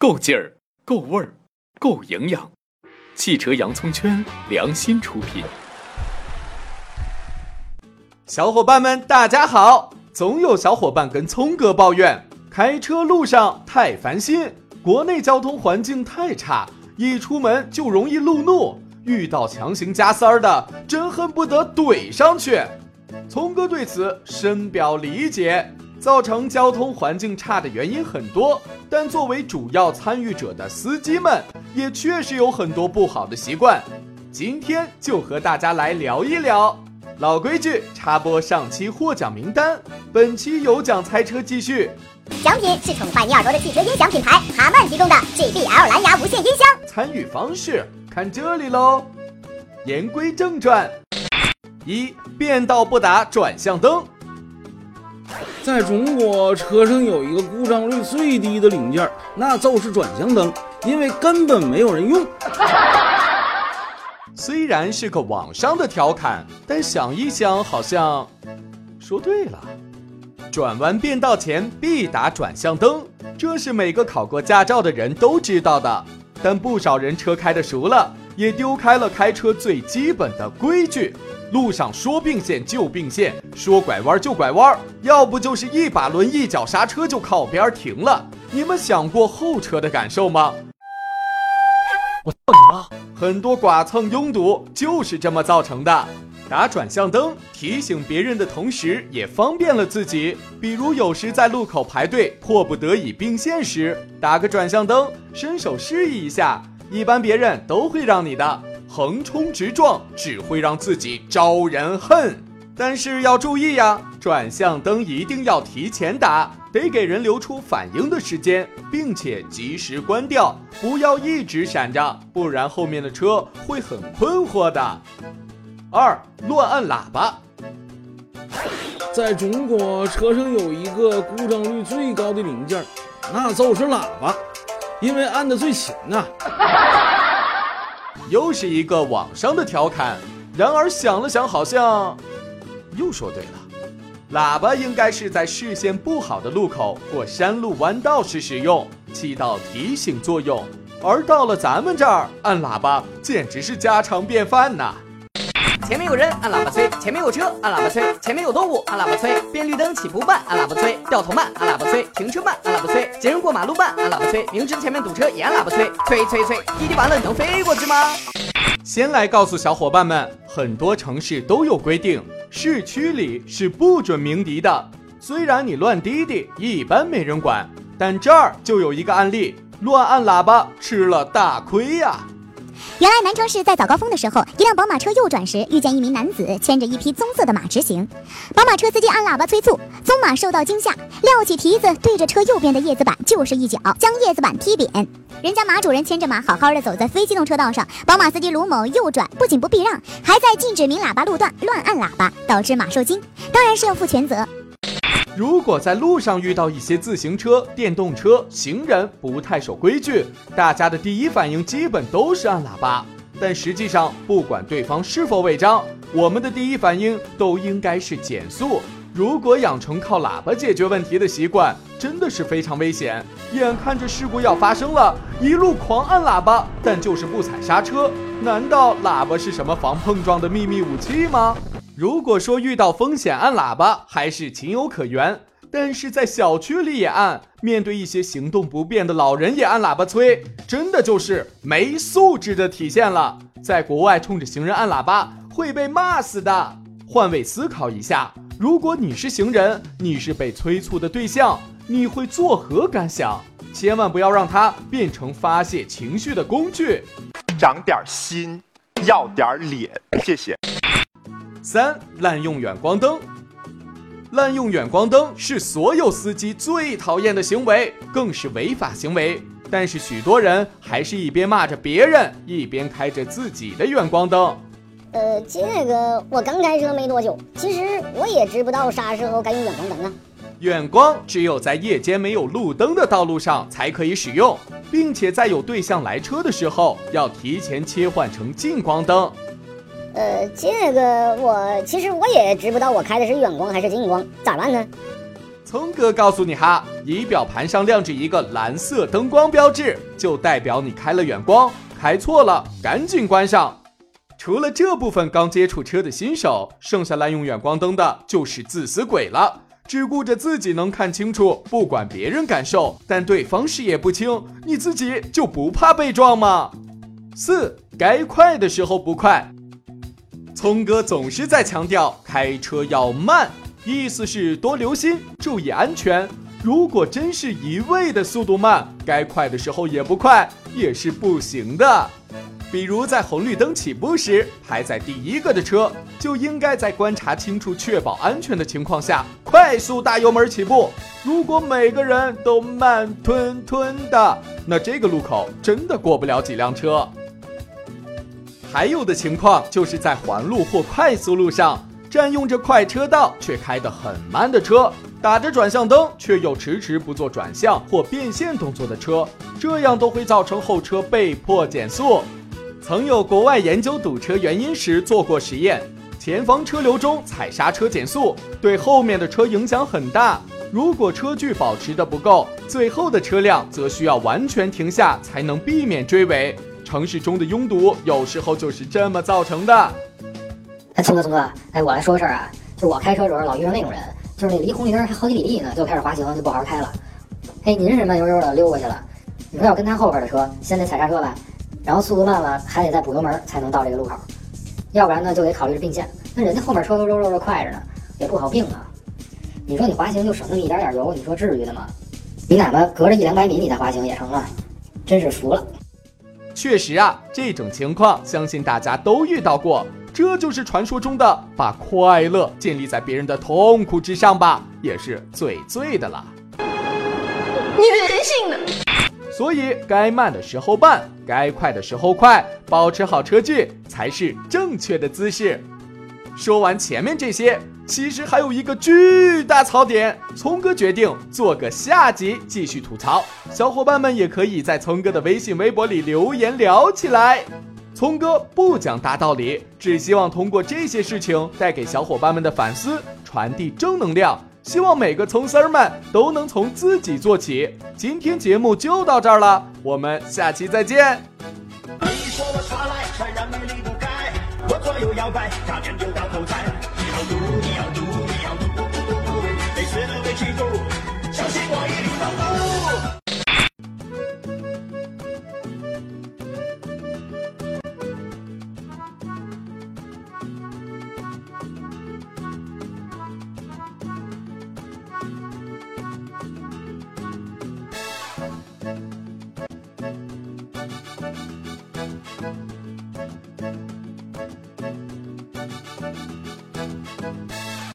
够劲儿，够味儿，够营养。汽车洋葱圈良心出品。小伙伴们，大家好！总有小伙伴跟聪哥抱怨，开车路上太烦心，国内交通环境太差，一出门就容易路怒，遇到强行加塞儿的，真恨不得怼上去。聪哥对此深表理解。造成交通环境差的原因很多，但作为主要参与者的司机们，也确实有很多不好的习惯。今天就和大家来聊一聊。老规矩，插播上期获奖名单。本期有奖猜车继续，奖品是宠坏你耳朵的汽车音响品牌哈曼提供的 JBL 蓝牙无线音箱。参与方式看这里喽。言归正传，一变道不打转向灯。在中国，车上有一个故障率最低的零件，那就是转向灯，因为根本没有人用。虽然是个网上的调侃，但想一想，好像说对了。转弯变道前必打转向灯，这是每个考过驾照的人都知道的。但不少人车开的熟了，也丢开了开车最基本的规矩。路上说并线就并线，说拐弯就拐弯，要不就是一把轮一脚刹车就靠边停了。你们想过后车的感受吗？我操你妈！很多剐蹭拥堵就是这么造成的。打转向灯提醒别人的同时，也方便了自己。比如有时在路口排队，迫不得已并线时，打个转向灯，伸手示意一下，一般别人都会让你的。横冲直撞只会让自己招人恨，但是要注意呀，转向灯一定要提前打，得给人留出反应的时间，并且及时关掉，不要一直闪着，不然后面的车会很困惑的。二，乱按喇叭。在中国，车上有一个故障率最高的零件，那就是喇叭，因为按的最勤呐。又是一个网上的调侃，然而想了想，好像又说对了。喇叭应该是在视线不好的路口或山路弯道时使用，起到提醒作用。而到了咱们这儿，按喇叭简直是家常便饭呐。前面有人，按喇叭催；前面有车，按喇叭催；前面有动物，按喇叭催；变绿灯起步慢，按喇叭催；掉头慢，按喇叭催；停车慢，按喇叭催；行人过马路慢，按喇叭催；明知前面堵车也按喇叭催。催催催，滴滴完了，能飞过去吗？先来告诉小伙伴们，很多城市都有规定，市区里是不准鸣笛的。虽然你乱滴滴，一般没人管，但这儿就有一个案例，乱按喇叭吃了大亏呀。原来南昌市在早高峰的时候，一辆宝马车右转时，遇见一名男子牵着一匹棕色的马直行。宝马车司机按喇叭催促，棕马受到惊吓，撂起蹄子对着车右边的叶子板就是一脚，将叶子板踢扁。人家马主人牵着马好好的走在非机动车道上，宝马司机卢某右转不仅不避让，还在禁止鸣喇叭路段乱按喇叭，导致马受惊，当然是要负全责。如果在路上遇到一些自行车、电动车、行人不太守规矩，大家的第一反应基本都是按喇叭。但实际上，不管对方是否违章，我们的第一反应都应该是减速。如果养成靠喇叭解决问题的习惯，真的是非常危险。眼看着事故要发生了，一路狂按喇叭，但就是不踩刹车。难道喇叭是什么防碰撞的秘密武器吗？如果说遇到风险按喇叭还是情有可原，但是在小区里也按，面对一些行动不便的老人也按喇叭催，真的就是没素质的体现了。在国外冲着行人按喇叭会被骂死的。换位思考一下，如果你是行人，你是被催促的对象，你会作何感想？千万不要让它变成发泄情绪的工具。长点心，要点脸，谢谢。三滥用远光灯，滥用远光灯是所有司机最讨厌的行为，更是违法行为。但是许多人还是一边骂着别人，一边开着自己的远光灯。呃，这个我刚开车没多久，其实我也知不道啥时候该用远光灯啊。远光只有在夜间没有路灯的道路上才可以使用，并且在有对向来车的时候要提前切换成近光灯。呃，这个我其实我也知不道我开的是远光还是近光，咋办呢？聪哥告诉你哈，仪表盘上亮着一个蓝色灯光标志，就代表你开了远光，开错了赶紧关上。除了这部分刚接触车的新手，剩下滥用远光灯的就是自私鬼了，只顾着自己能看清楚，不管别人感受，但对方视野不清，你自己就不怕被撞吗？四，该快的时候不快。聪哥总是在强调开车要慢。意思是多留心，注意安全。如果真是一味的速度慢，该快的时候也不快，也是不行的。比如在红绿灯起步时，排在第一个的车就应该在观察清楚、确保安全的情况下，快速大油门起步。如果每个人都慢吞吞的，那这个路口真的过不了几辆车。还有的情况就是在环路或快速路上。占用着快车道却开得很慢的车，打着转向灯却又迟迟不做转向或变线动作的车，这样都会造成后车被迫减速。曾有国外研究堵车原因时做过实验，前方车流中踩刹车减速，对后面的车影响很大。如果车距保持的不够，最后的车辆则需要完全停下才能避免追尾。城市中的拥堵有时候就是这么造成的。哎，聪哥，聪哥，哎，我来说个事儿啊，就我开车时候老遇上那种人，就是那离红绿灯还好几里地呢，就开始滑行，就不好好开了。嘿，您是慢悠悠的溜过去了，你说要跟他后边的车，先得踩刹车吧，然后速度慢了还得再补油门才能到这个路口，要不然呢就得考虑着并线。那人家后面车都肉肉的快着呢，也不好并啊。你说你滑行就省那么一点点油，你说至于的吗？你哪怕隔着一两百米你再滑行也成了，真是服了。确实啊，这种情况相信大家都遇到过。这就是传说中的把快乐建立在别人的痛苦之上吧，也是最最的了。你人性呢？所以该慢的时候慢，该快的时候快，保持好车距才是正确的姿势。说完前面这些，其实还有一个巨大槽点，聪哥决定做个下集继续吐槽。小伙伴们也可以在聪哥的微信、微博里留言聊起来。聪哥不讲大道理，只希望通过这些事情带给小伙伴们的反思，传递正能量。希望每个葱丝儿们都能从自己做起。今天节目就到这儿了，我们下期再见。我左右摇摆，差点就到头彩。你要赌，你